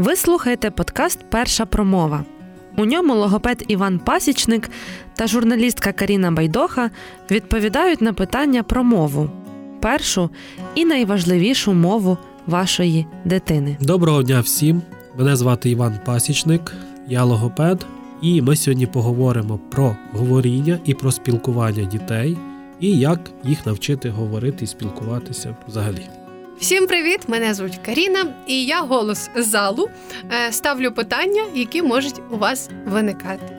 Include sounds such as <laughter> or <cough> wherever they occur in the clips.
Ви слухаєте подкаст Перша промова. У ньому логопед Іван Пасічник та журналістка Каріна Байдоха відповідають на питання про мову першу і найважливішу мову вашої дитини. Доброго дня всім! Мене звати Іван Пасічник, я логопед, і ми сьогодні поговоримо про говоріння і про спілкування дітей, і як їх навчити говорити і спілкуватися взагалі. Всім привіт! Мене звуть Каріна, і я голос залу е, ставлю питання, які можуть у вас виникати.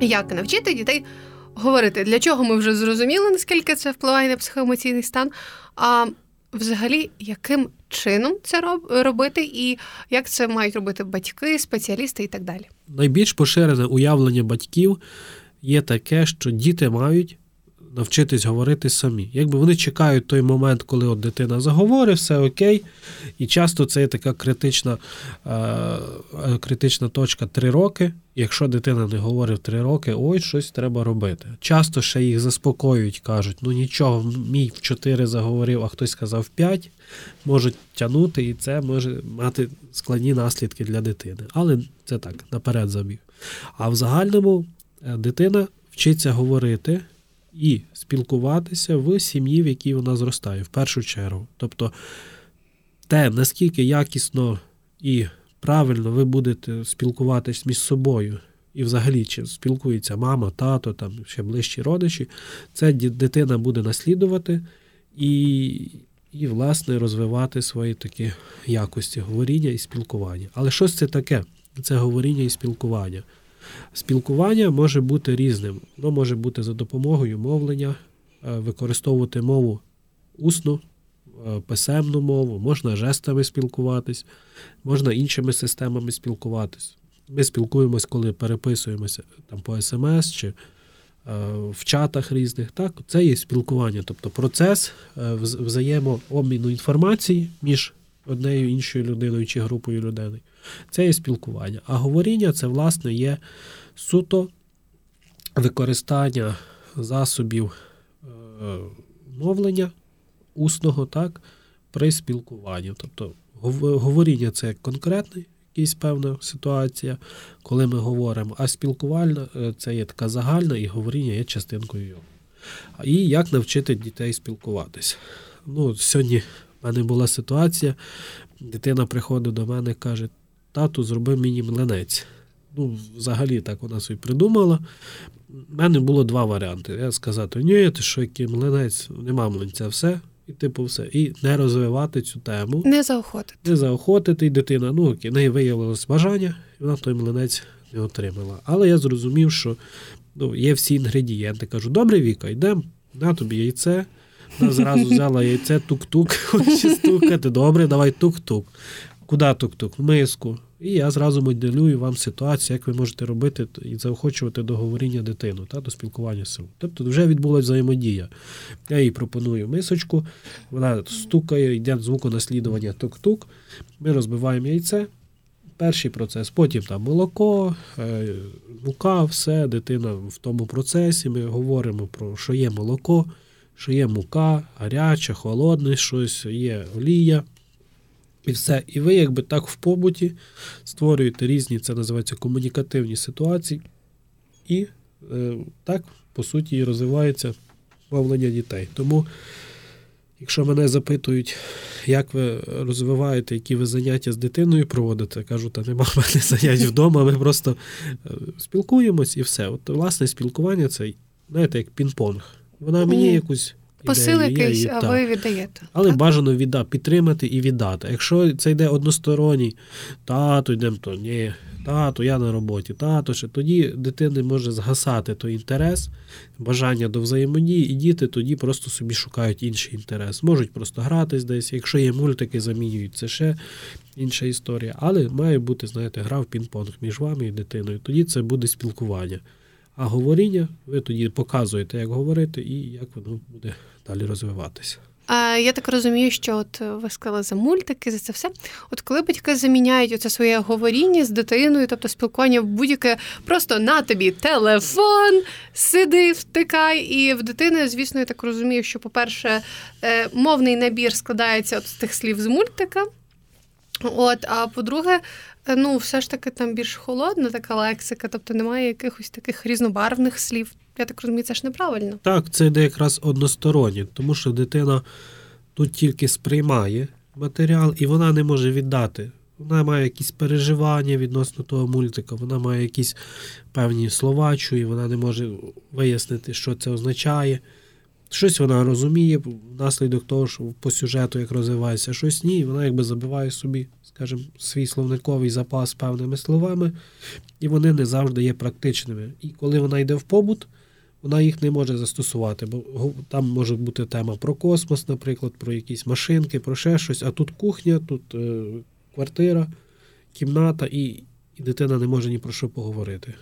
Як навчити дітей говорити? Для чого ми вже зрозуміли, наскільки це впливає на психоемоційний стан? А взагалі, яким чином це робити, і як це мають робити батьки, спеціалісти і так далі? Найбільш поширене уявлення батьків є таке, що діти мають навчитись говорити самі. Якби вони чекають той момент, коли от дитина заговорить, все окей. І часто це є така критична е, е критична точка три роки. Якщо дитина не говорить три роки, ой, щось треба робити. Часто ще їх заспокоюють, кажуть, ну нічого, мій в чотири заговорив, а хтось сказав п'ять, можуть тягнути, і це може мати складні наслідки для дитини. Але це так, наперед забіг. А в загальному е, дитина вчиться говорити і спілкуватися в сім'ї, в якій вона зростає, в першу чергу. Тобто те, наскільки якісно і правильно ви будете спілкуватись між собою, і взагалі, чи спілкується мама, тато, там ще ближчі родичі, це дитина буде наслідувати і, і власне, розвивати свої такі якості говоріння і спілкування. Але що це таке? Це говоріння і спілкування. Спілкування може бути різним. Воно може бути за допомогою мовлення, е, використовувати мову усну, е, писемну мову, можна жестами спілкуватись, можна іншими системами спілкуватись. Ми спілкуємось, коли переписуємося там по смс чи е, в чатах різних. Так, Це є спілкування, тобто процес взаємообміну інформації між однією іншою людиною чи групою людей. Це є спілкування. А говоріння це, власне, є суто використання засобів е, мовлення усного так, при спілкуванні. Тобто говоріння це конкретний якась певна ситуація, коли ми говоримо, а спілкувальна е, це є така загальна, і говоріння є частинкою його. І як навчити дітей спілкуватися? Ну, Сьогодні в мене була ситуація, дитина приходить до мене і каже, тату зробив мені млинець. Ну, взагалі так вона собі придумала. У мене було два варіанти. Я сказати, ні, ти що, який млинець, нема млинця, все. І типу все. І не розвивати цю тему. Не заохотити. Не заохотити і дитина. Ну, в неї виявилось бажання, і вона той млинець не отримала. Але я зрозумів, що ну, є всі інгредієнти. Кажу, добре, Віка, йдемо, на тобі яйце. Вона зразу взяла яйце, тук-тук, <laughs> хоче стукати. Добре, давай тук-тук. Куди тук-тук? В миску. І я зразу моделюю вам ситуацію, як ви можете робити і заохочувати до говоріння дитину, та, до спілкування з собою. Тобто вже відбулася взаємодія. Я їй пропоную мисочку, вона стукає, йде звуконаслідування тук-тук. Ми розбиваємо яйце. Перший процес, потім там молоко, е, мука, все, дитина в тому процесі. Ми говоримо про що є молоко, що є мука, гаряча, холодне щось, є олія. І все. І ви, якби так в побуті створюєте різні, це називається комунікативні ситуації, і е, так, по суті, і розвивається мовлення дітей. Тому, якщо мене запитують, як ви розвиваєте, які ви заняття з дитиною проводите, кажу, та нема в мене занять вдома, ми просто е, спілкуємось і все. От, власне, спілкування це, знаєте, як пінг-понг. Вона мені якусь Посил якийсь, а ви віддаєте. Але так? бажано відда, підтримати і віддати. Якщо це йде односторонній, тато йдемо, то ні, тато, я на роботі, тато ще тоді дитини може згасати той інтерес, бажання до взаємодії, і діти тоді просто собі шукають інший інтерес. Можуть просто гратись десь. Якщо є мультики, замінюють це ще інша історія. Але має бути, знаєте, гра в пінг-понг між вами і дитиною. Тоді це буде спілкування. А говоріння ви тоді показуєте, як говорити і як воно буде далі розвиватися. А Я так розумію, що от ви сказали за мультики, за це все. От коли батьки заміняють оце своє говоріння з дитиною, тобто спілкування будь-яке, просто на тобі телефон, сиди, втикай. І в дитини, звісно, я так розумію, що, по-перше, е, мовний набір складається от з тих слів з мультика. От, а по-друге, ну, все ж таки там більш холодна така лексика, тобто немає якихось таких різнобарвних слів. Я так розумію, це ж неправильно. Так, це йде якраз одностороннє, тому що дитина тут тільки сприймає матеріал і вона не може віддати. Вона має якісь переживання відносно того мультика, вона має якісь певні слова, чує, вона не може вияснити, що це означає. Щось вона розуміє внаслідок того, що по сюжету як розвивається, щось ні, вона якби забиває собі, скажімо, свій словниковий запас певними словами, і вони не завжди є практичними. І коли вона йде в побут, вона їх не може застосувати, бо там може бути тема про космос, наприклад, про якісь машинки, про ще щось, а тут кухня, тут е, квартира, кімната, і, і дитина не може ні про що поговорити.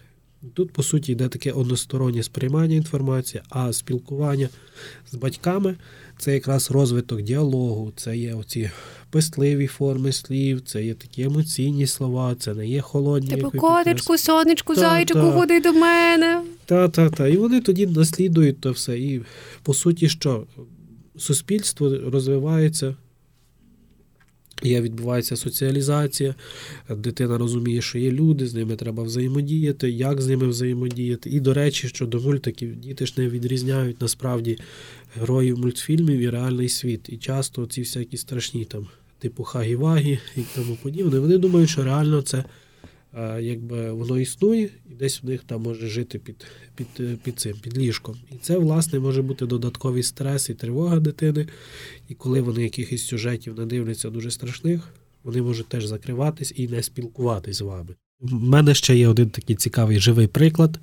Тут, по суті, йде таке одностороннє сприймання інформації, а спілкування з батьками це якраз розвиток діалогу, це є оці пестливі форми слів, це є такі емоційні слова, це не є холодні. Типу котичку, сонечку, та, зайчику, та. ходи до мене. Так. І вони тоді наслідують то все. І по суті, що суспільство розвивається. Є відбувається соціалізація, дитина розуміє, що є люди, з ними треба взаємодіяти, як з ними взаємодіяти. І, до речі, що до мультиків діти ж не відрізняють насправді героїв мультфільмів і реальний світ. І часто ці всякі страшні там, типу Хагі-Вагі і тому подібне, вони думають, що реально це якби воно існує, десь в них там може жити під під, під цим, під ліжком. І це, власне, може бути додатковий стрес і тривога дитини. І коли вони якихось сюжетів не дивляться дуже страшних, вони можуть теж закриватись і не спілкуватись з вами. У мене ще є один такий цікавий живий приклад,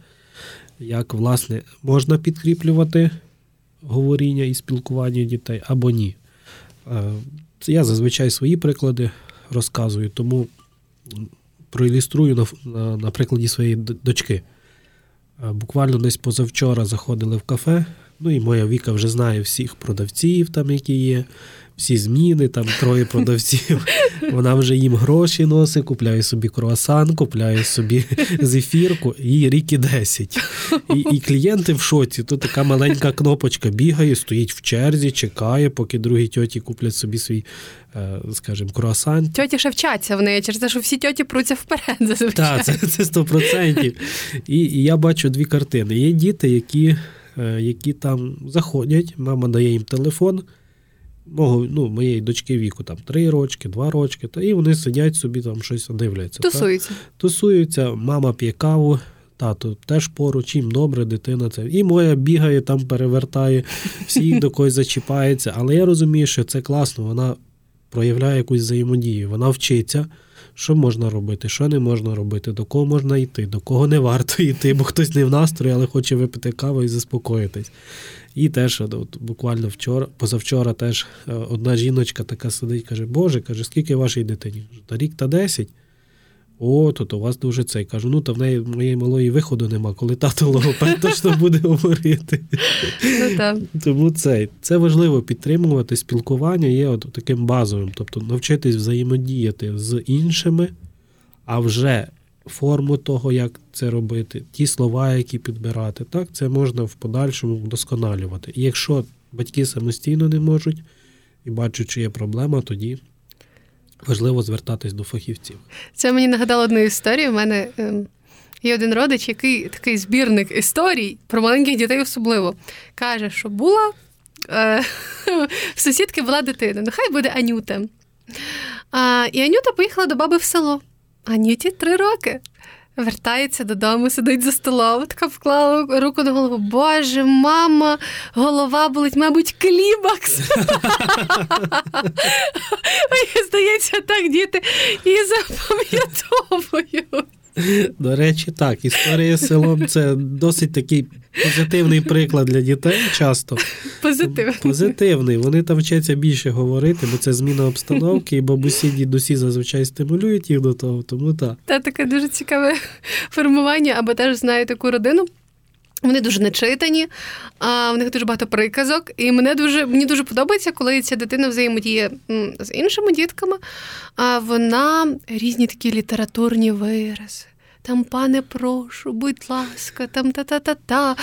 як, власне, можна підкріплювати говоріння і спілкування дітей або ні. Я зазвичай свої приклади розказую, тому проілюструю на, на, на прикладі своєї дочки. Буквально десь позавчора заходили в кафе. Ну і моя Віка вже знає всіх продавців, там, які є, всі зміни, там троє продавців. <laughs> Вона вже їм гроші носить, купляє собі круасан, купляє собі <laughs> зефірку, і рік і 10. І і клієнти в шоці. Тут така маленька кнопочка бігає, стоїть в черзі, чекає, поки другі тьоті куплять собі свій, е, скажімо, круасан. Тьоті ще вчаться в неї, через те, що всі тьоті пруться вперед. <laughs> зазвичай. Так, це це 100%. І, і я бачу дві картини. Є діти, які. Е, які там заходять, мама дає їм телефон. Мого, ну, Моєї дочки віку там 3 рочки, 2 рочки, та і вони сидять собі там щось дивляться. Тусуються. Та? Тусуються, мама п'є каву, тато теж поруч, їм добре, дитина це. І моя бігає, там перевертає, всіх до когось зачіпається. Але я розумію, що це класно, вона проявляє якусь взаємодію, вона вчиться що можна робити, що не можна робити, до кого можна йти, до кого не варто йти, бо хтось не в настрої, але хоче випити каву і заспокоїтись. І теж от, буквально вчора, позавчора теж е, одна жіночка така сидить, каже, Боже, каже, скільки вашій дитині? Та рік та десять. О, то, то у вас дуже цей. Кажу, ну то в неї моєї малої виходу нема, коли тато логопед точно буде говорити. Ну, Тому це це важливо підтримувати. Спілкування є от таким базовим, тобто навчитись взаємодіяти з іншими, а вже форму того, як це робити, ті слова, які підбирати, так, це можна в подальшому вдосконалювати. І якщо батьки самостійно не можуть і бачать, що є проблема, тоді важливо звертатись до фахівців. Це мені нагадало одну історію. У мене ем, є один родич, який такий збірник історій про маленьких дітей особливо. Каже, що була е, <laughs> в сусідки була дитина. Нехай буде Анюта. А, І Анюта поїхала до баби в село. Анюті три роки. Вертається додому, сидить за столом, така вклала руку на голову. Боже, мама, голова болить, мабуть, клібакс. <laughs> Мені здається, так діти і <laughs> запам'ятовують. До речі, так, історія з селом це досить такий позитивний приклад для дітей часто. Позитивний. Позитивний. Вони там вчаться більше говорити, бо це зміна обстановки, і бабусі, дідусі зазвичай стимулюють їх до того, тому так. Та таке дуже цікаве формування, або теж знаю таку родину. Вони дуже начитані, а в них дуже багато приказок. І мене дуже мені дуже подобається, коли ця дитина взаємодіє з іншими дітками. А вона різні такі літературні вирази там, пане, прошу, будь ласка, там та-та-та-та,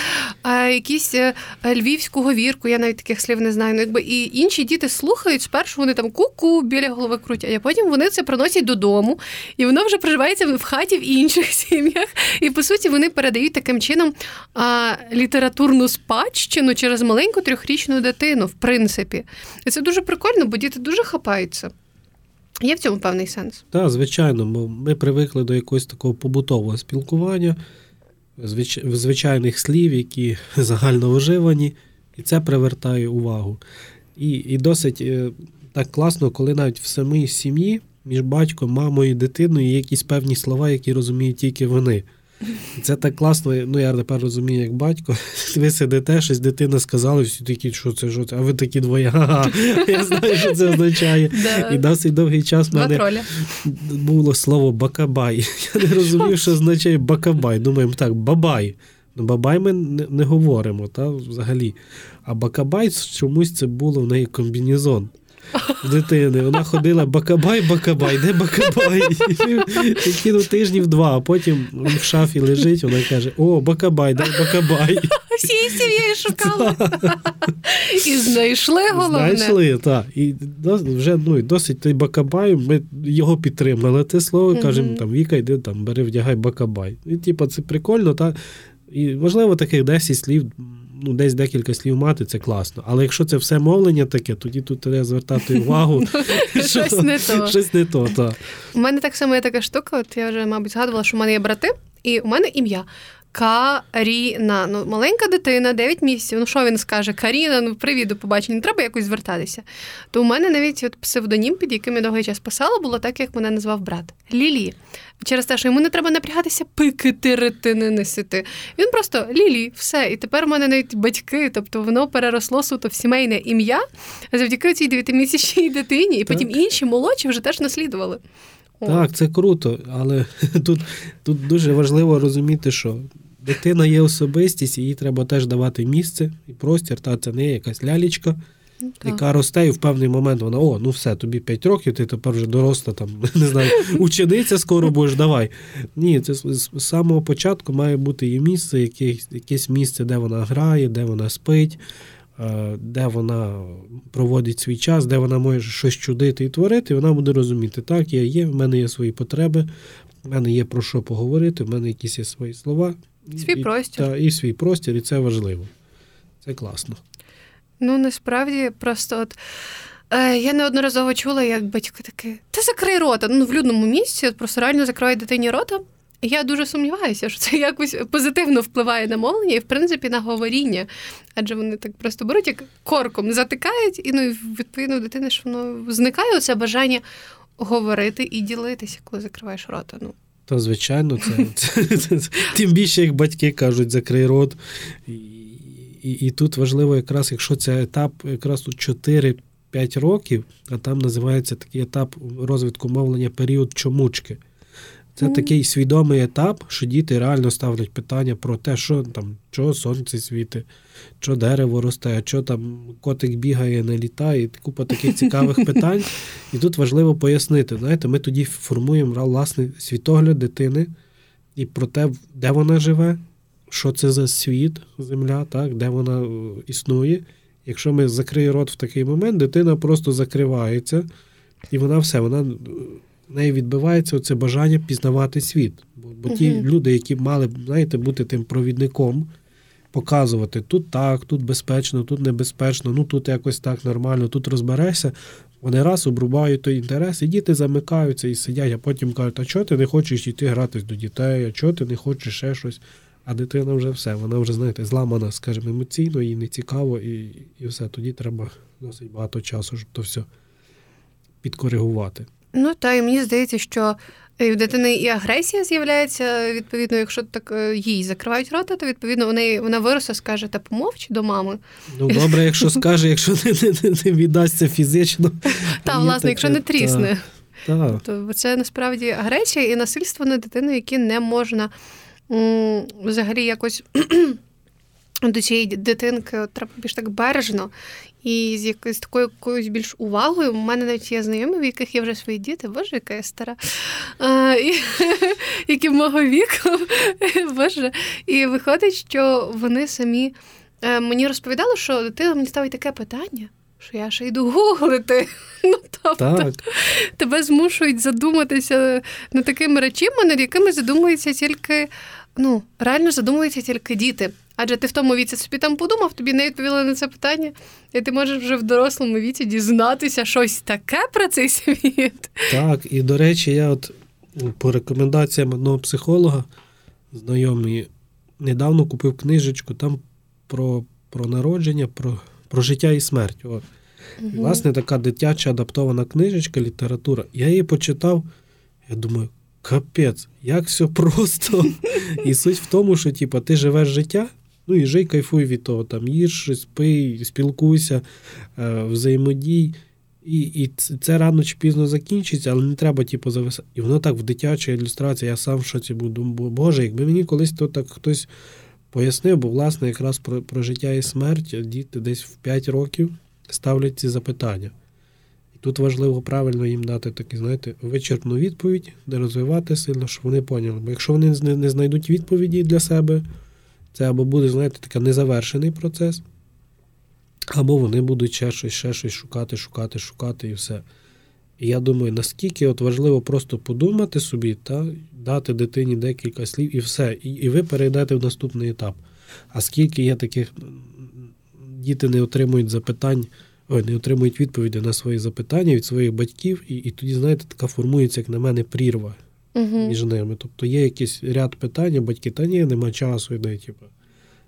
а якісь е, львівську говірку, я навіть таких слів не знаю. Ну, якби І інші діти слухають, спершу вони там ку-ку біля голови крутять, а потім вони це приносять додому, і воно вже проживається в хаті в інших <laughs> сім'ях. І по суті вони передають таким чином а, літературну спадщину через маленьку трьохрічну дитину, в принципі. І це дуже прикольно, бо діти дуже хапаються. Є в цьому певний сенс? Так, звичайно, ми привикли до якогось такого побутового спілкування, звичайних слів, які <laughs> загально вживані, і це привертає увагу. І і досить е, так класно, коли навіть в самій сім'ї між батьком, мамою і дитиною є якісь певні слова, які розуміють тільки вони. Це так класно. Ну я тепер розумію, як батько. <laughs> Ви сидите, щось дитина сказала, всі такі, що це, що це, а ви такі двоє. Ага, я знаю, що це означає. <laughs> І досить довгий час в мене було слово бакабай. <laughs> Я не розумів, що означає бакабай. Думаємо, так, бабай. Ну, бабай ми не, не говоримо, та, взагалі. А бакабай чомусь це було в неї комбінезон дитини. Вона ходила бакабай, бакабай, де бакабай? Такі ну, тижнів два, а потім в шафі лежить, вона каже: О, бакабай, дай бакабай. Всією сім'єю шукали. І знайшли головне. Знайшли, так. І вже ну, досить той бакабай, ми його підтримали те слово, кажемо, там Віка, йди там, бери, вдягай бакабай. І типу, це прикольно, та. І можливо, таких 10 слів ну, десь декілька слів мати, це класно. Але якщо це все мовлення таке, тоді тут треба звертати увагу. <laughs> Щось не то. Щось не то, так. У мене так само є така штука, от я вже, мабуть, згадувала, що в мене є брати, і у мене ім'я. Каріна. Ну, маленька дитина, 9 місяців. Ну, що він скаже? Каріна, ну привіт, до побачення, не треба якось звертатися. То у мене навіть от псевдонім, під яким я довгий час писала, було так, як мене назвав брат Лілі. Через те, що йому не треба напрягатися, пикити, ретини, несити. Він просто Лілі, все. І тепер у мене навіть батьки, тобто воно переросло суто в сімейне ім'я завдяки цій дев'ятимісячній дитині, і потім інші молодші вже теж наслідували. Так, це круто, але <laughs> тут тут дуже важливо розуміти, що дитина є особистість, їй треба теж давати місце і простір, та це не є якась лялічка, ну, так. яка росте, і в певний момент вона: о, ну все, тобі 5 років, ти тепер вже доросла, там, <laughs> не знаю, учениця скоро будеш, давай. Ні, це з самого початку має бути її місце, якесь, якесь місце, де вона грає, де вона спить. Е, де вона проводить свій час, де вона може щось чудити і творити, і вона буде розуміти, так, я є, в мене є свої потреби, в мене є про що поговорити, в мене якісь є свої слова. Свій і, простір. Та, і свій простір, і це важливо. Це класно. Ну, насправді, просто от. Е, я неодноразово чула, як батько таке, та закрий рота. Ну, в людному місці просто реально закриває дитині рота. Я дуже сумніваюся, що це якось позитивно впливає на мовлення і, в принципі, на говоріння. Адже вони так просто беруть, як корком затикають, і ну, відповідно, дитини ж воно зникає оце бажання говорити і ділитися, коли закриваєш рота. Ну. Та, звичайно, це, це, це, це тим більше, як батьки кажуть, закрий рот. І, і, і тут важливо, якраз, якщо це етап якраз тут 4-5 років, а там називається такий етап розвитку мовлення період чомучки. Це mm. такий свідомий етап, що діти реально ставлять питання про те, що там, чого сонце світить, що дерево росте, що там котик бігає, не літає, купа таких цікавих <laughs> питань. І тут важливо пояснити, знаєте, ми тоді формуємо власний світогляд дитини і про те, де вона живе, що це за світ, земля, так, де вона е, існує. Якщо ми закриємо рот в такий момент, дитина просто закривається, і вона все, вона в неї відбивається оце бажання пізнавати світ. Бо, бо ті uh люди, які мали знаєте, бути тим провідником, показувати тут так, тут безпечно, тут небезпечно, ну тут якось так нормально, тут розберешся. Вони раз обрубають той інтерес, і діти замикаються і сидять, а потім кажуть, а чого ти не хочеш йти гратись до дітей, а чого ти не хочеш ще щось. А дитина вже все, вона вже, знаєте, зламана, скажімо, емоційно, їй не цікаво, і і все. Тоді треба досить багато часу, щоб то все підкоригувати. Ну та і мені здається, що в дитини і агресія з'являється, відповідно, якщо так е, їй закривають рота, то відповідно вони, вона виросте, скаже, та помовч до мами. Ну добре, якщо скаже, якщо не не, не віддасться фізично. Та, власне, якщо не трісне. Та. Тобто це насправді агресія і насильство над дитиною, які не можна м, взагалі якось <clears throat> до цієї дитинки от, треба більш так бережно і з якоюсь такою якоюсь більш увагою. У мене навіть є знайомі, в яких є вже свої діти, боже, яка я стара, а, і, <laughs> які мого віку. <laughs> Боже. І виходить, що вони самі е, мені розповідали, що дитина мені ставить таке питання. Що я ще йду гуглити. <laughs> Ну, тобто, Так. Тебе змушують задуматися над такими речами, над якими задумуються тільки, ну, реально задумуються тільки діти. Адже ти в тому віці собі там подумав, тобі не відповіли на це питання, і ти можеш вже в дорослому віці дізнатися щось таке про цей світ. Так, і до речі, я от по рекомендаціям одного психолога, знайомий, недавно купив книжечку там про, про народження, про, про життя і смерть. От. І, власне, така дитяча адаптована книжечка, література. Я її почитав, я думаю, капець, як все <laughs> просто. І суть в тому, що типу, ти живеш життя, ну і жий, кайфуй від того. Там їж, щось пий, спілкуйся, е, взаємодій. І, і це рано чи пізно закінчиться, але не треба, типу, зависати. І воно так в дитячій ілюстрації, я сам в шоці був. Думаю, Боже, якби мені колись то так хтось пояснив, бо власне якраз про, про життя і смерть діти десь в 5 років ставлять ці запитання. І тут важливо правильно їм дати такі, знаєте, вичерпну відповідь, не розвивати сильно, щоб вони поняли. Бо якщо вони не знайдуть відповіді для себе, це або буде, знаєте, такий незавершений процес, або вони будуть ще щось, ще щось шукати, шукати, шукати і все. І я думаю, наскільки от важливо просто подумати собі та дати дитині декілька слів і все. І, і ви перейдете в наступний етап. А скільки є таких діти не отримують запитань, ой, не отримують відповіді на свої запитання від своїх батьків, і, і тоді, знаєте, така формується, як на мене, прірва Угу. між ними. Тобто є якийсь ряд питань, батьки, та ні, нема часу, йде, типу.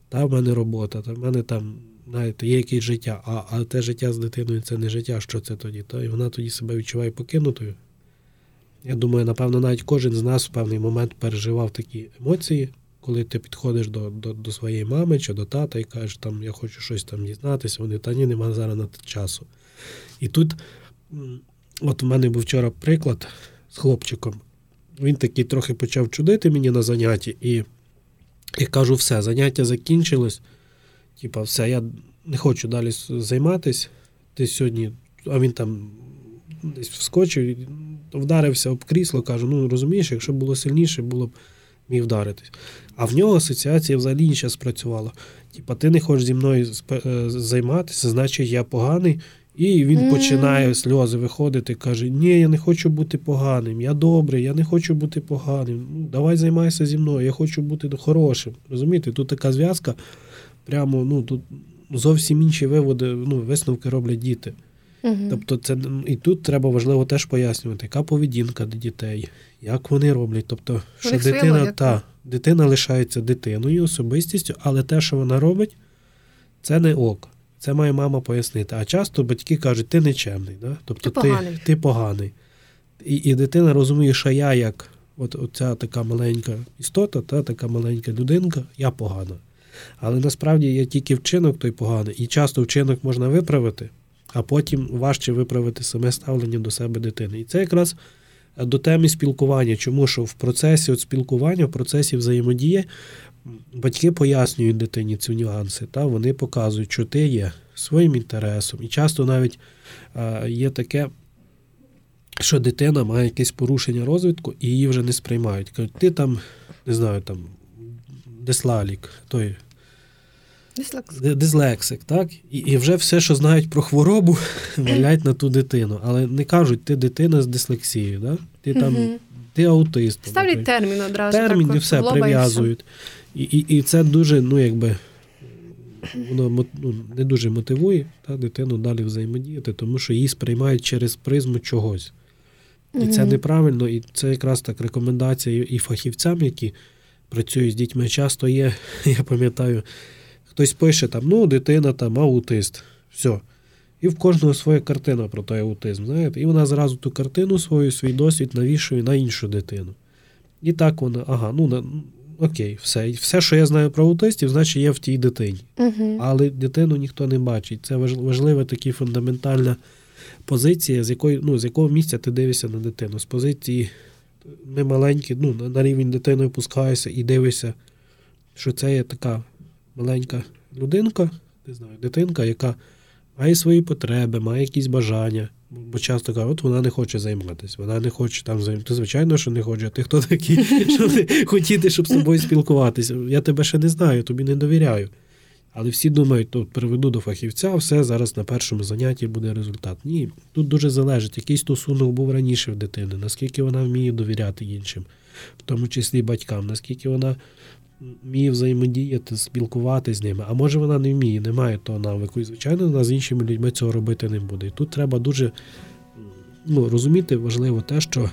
Та в мене робота, та в мене там, знаєте, є якесь життя, а, а те життя з дитиною це не життя, що це тоді? Та? І вона тоді себе відчуває покинутою. Я думаю, напевно, навіть кожен з нас в певний момент переживав такі емоції, коли ти підходиш до, до, до своєї мами чи до тата і кажеш, там, я хочу щось там дізнатися, вони та ні, нема зараз на часу. І тут, от у мене був вчора приклад з хлопчиком. Він такий трохи почав чудити мені на занятті, і я кажу, все, заняття закінчилось. Типа, все, я не хочу далі займатися. Ти сьогодні, а він там десь вскочив, вдарився об крісло, кажу, ну розумієш, якщо було сильніше, було б міг вдаритись. А в нього асоціація взагалі інша спрацювала. Типа, ти не хочеш зі мною е, займатися, значить я поганий. І він Мгм. починає сльози виходити, каже: Ні, я не хочу бути поганим, я добрий, я не хочу бути поганим. Ну, давай займайся зі мною, я хочу бути хорошим. Розумієте, тут така зв'язка, прямо ну тут зовсім інші виводи, ну, висновки роблять діти. Угу. Тобто, це і тут треба важливо теж пояснювати, яка поведінка до дітей, як вони роблять. Тобто, що дитина та дитина лишається дитиною, особистістю, але те, що вона робить, це не ок. Це має мама пояснити. А часто батьки кажуть, ти нечемний, да? тобто Ти ти, поганий. ти поганий. І, і дитина розуміє, що я як от, оця така маленька істота, та така маленька людинка, я погана. Але насправді є тільки вчинок той поганий, і часто вчинок можна виправити, а потім важче виправити саме ставлення до себе дитини. І це якраз до теми спілкування. Чому що в процесі от спілкування, в процесі взаємодії батьки пояснюють дитині ці нюанси, та вони показують, що ти є своїм інтересом. І часто навіть е, є таке, що дитина має якесь порушення розвитку і її вже не сприймають. Кажуть, ти там, не знаю, там дислалік, той д- дислексик, так? І, і вже все, що знають про хворобу, <laughs> валять на ту дитину. Але не кажуть, ти дитина з дислексією, да? ти там. Ти аутист. Ставлять наприклад. термін одразу. термін так, і все прив'язують. І, і, і це дуже, ну якби. Воно ну, не дуже мотивує та, дитину далі взаємодіяти, тому що її сприймають через призму чогось. І це неправильно, і це якраз так рекомендація і фахівцям, які працюють з дітьми. Часто є, <laughs> я пам'ятаю, хтось пише там, ну, дитина там аутист. Все. І в кожного своя картина про той аутизм. знаєте, І вона зразу ту картину свою, свій досвід навішує на іншу дитину. І так вона, ага, ну на, окей, все. Все, що я знаю про аутистів, значить є в тій дитині. Мгм. Але дитину ніхто не бачить. Це важ- важлива така фундаментальна позиція, з якої, ну, з якого місця ти дивишся на дитину. З позиції ми маленькі, ну, на- на рівень дитини опускаєшся і дивишся, що це є така маленька людинка, не знаю, дитинка, яка має свої потреби, має якісь бажання. Бо часто кажуть, от вона не хоче займатися, вона не хоче там займатися. Звичайно, що не хоче. А ти хто такий, <laughs> щоб не хотіти, щоб з тобою спілкуватися? Я тебе ще не знаю, тобі не довіряю. Але всі думають, тут приведу до фахівця, все зараз на першому занятті буде результат. Ні, тут дуже залежить, який стосунок був раніше в дитини, наскільки вона вміє довіряти іншим, в тому числі батькам, наскільки вона вміє взаємодіяти, спілкуватися з ними. А може вона не вміє, не має того навику. І, звичайно, вона з іншими людьми цього робити не буде. І тут треба дуже ну, розуміти важливо те, що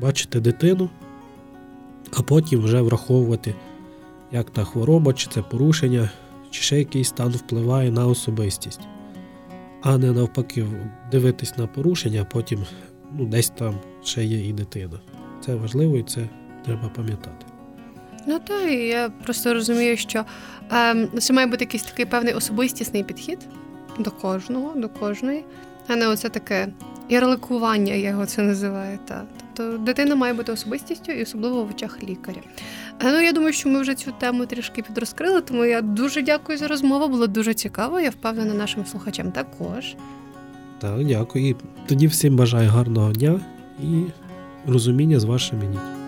бачити дитину, а потім вже враховувати, як та хвороба, чи це порушення, чи ще якийсь стан впливає на особистість. А не навпаки, дивитись на порушення, а потім ну, десь там ще є і дитина. Це важливо і це треба пам'ятати. Ну так, і я просто розумію, що е, це має бути якийсь такий певний особистісний підхід до кожного, до кожної, а не оце таке ярликування, я його це називаю. Та. Тобто дитина має бути особистістю і особливо в очах лікаря. Е, ну, я думаю, що ми вже цю тему трішки підрозкрили, тому я дуже дякую за розмову. Було дуже цікаво. Я впевнена нашим слухачам також. Так, дякую. І тоді всім бажаю гарного дня і розуміння з вашими дітьми.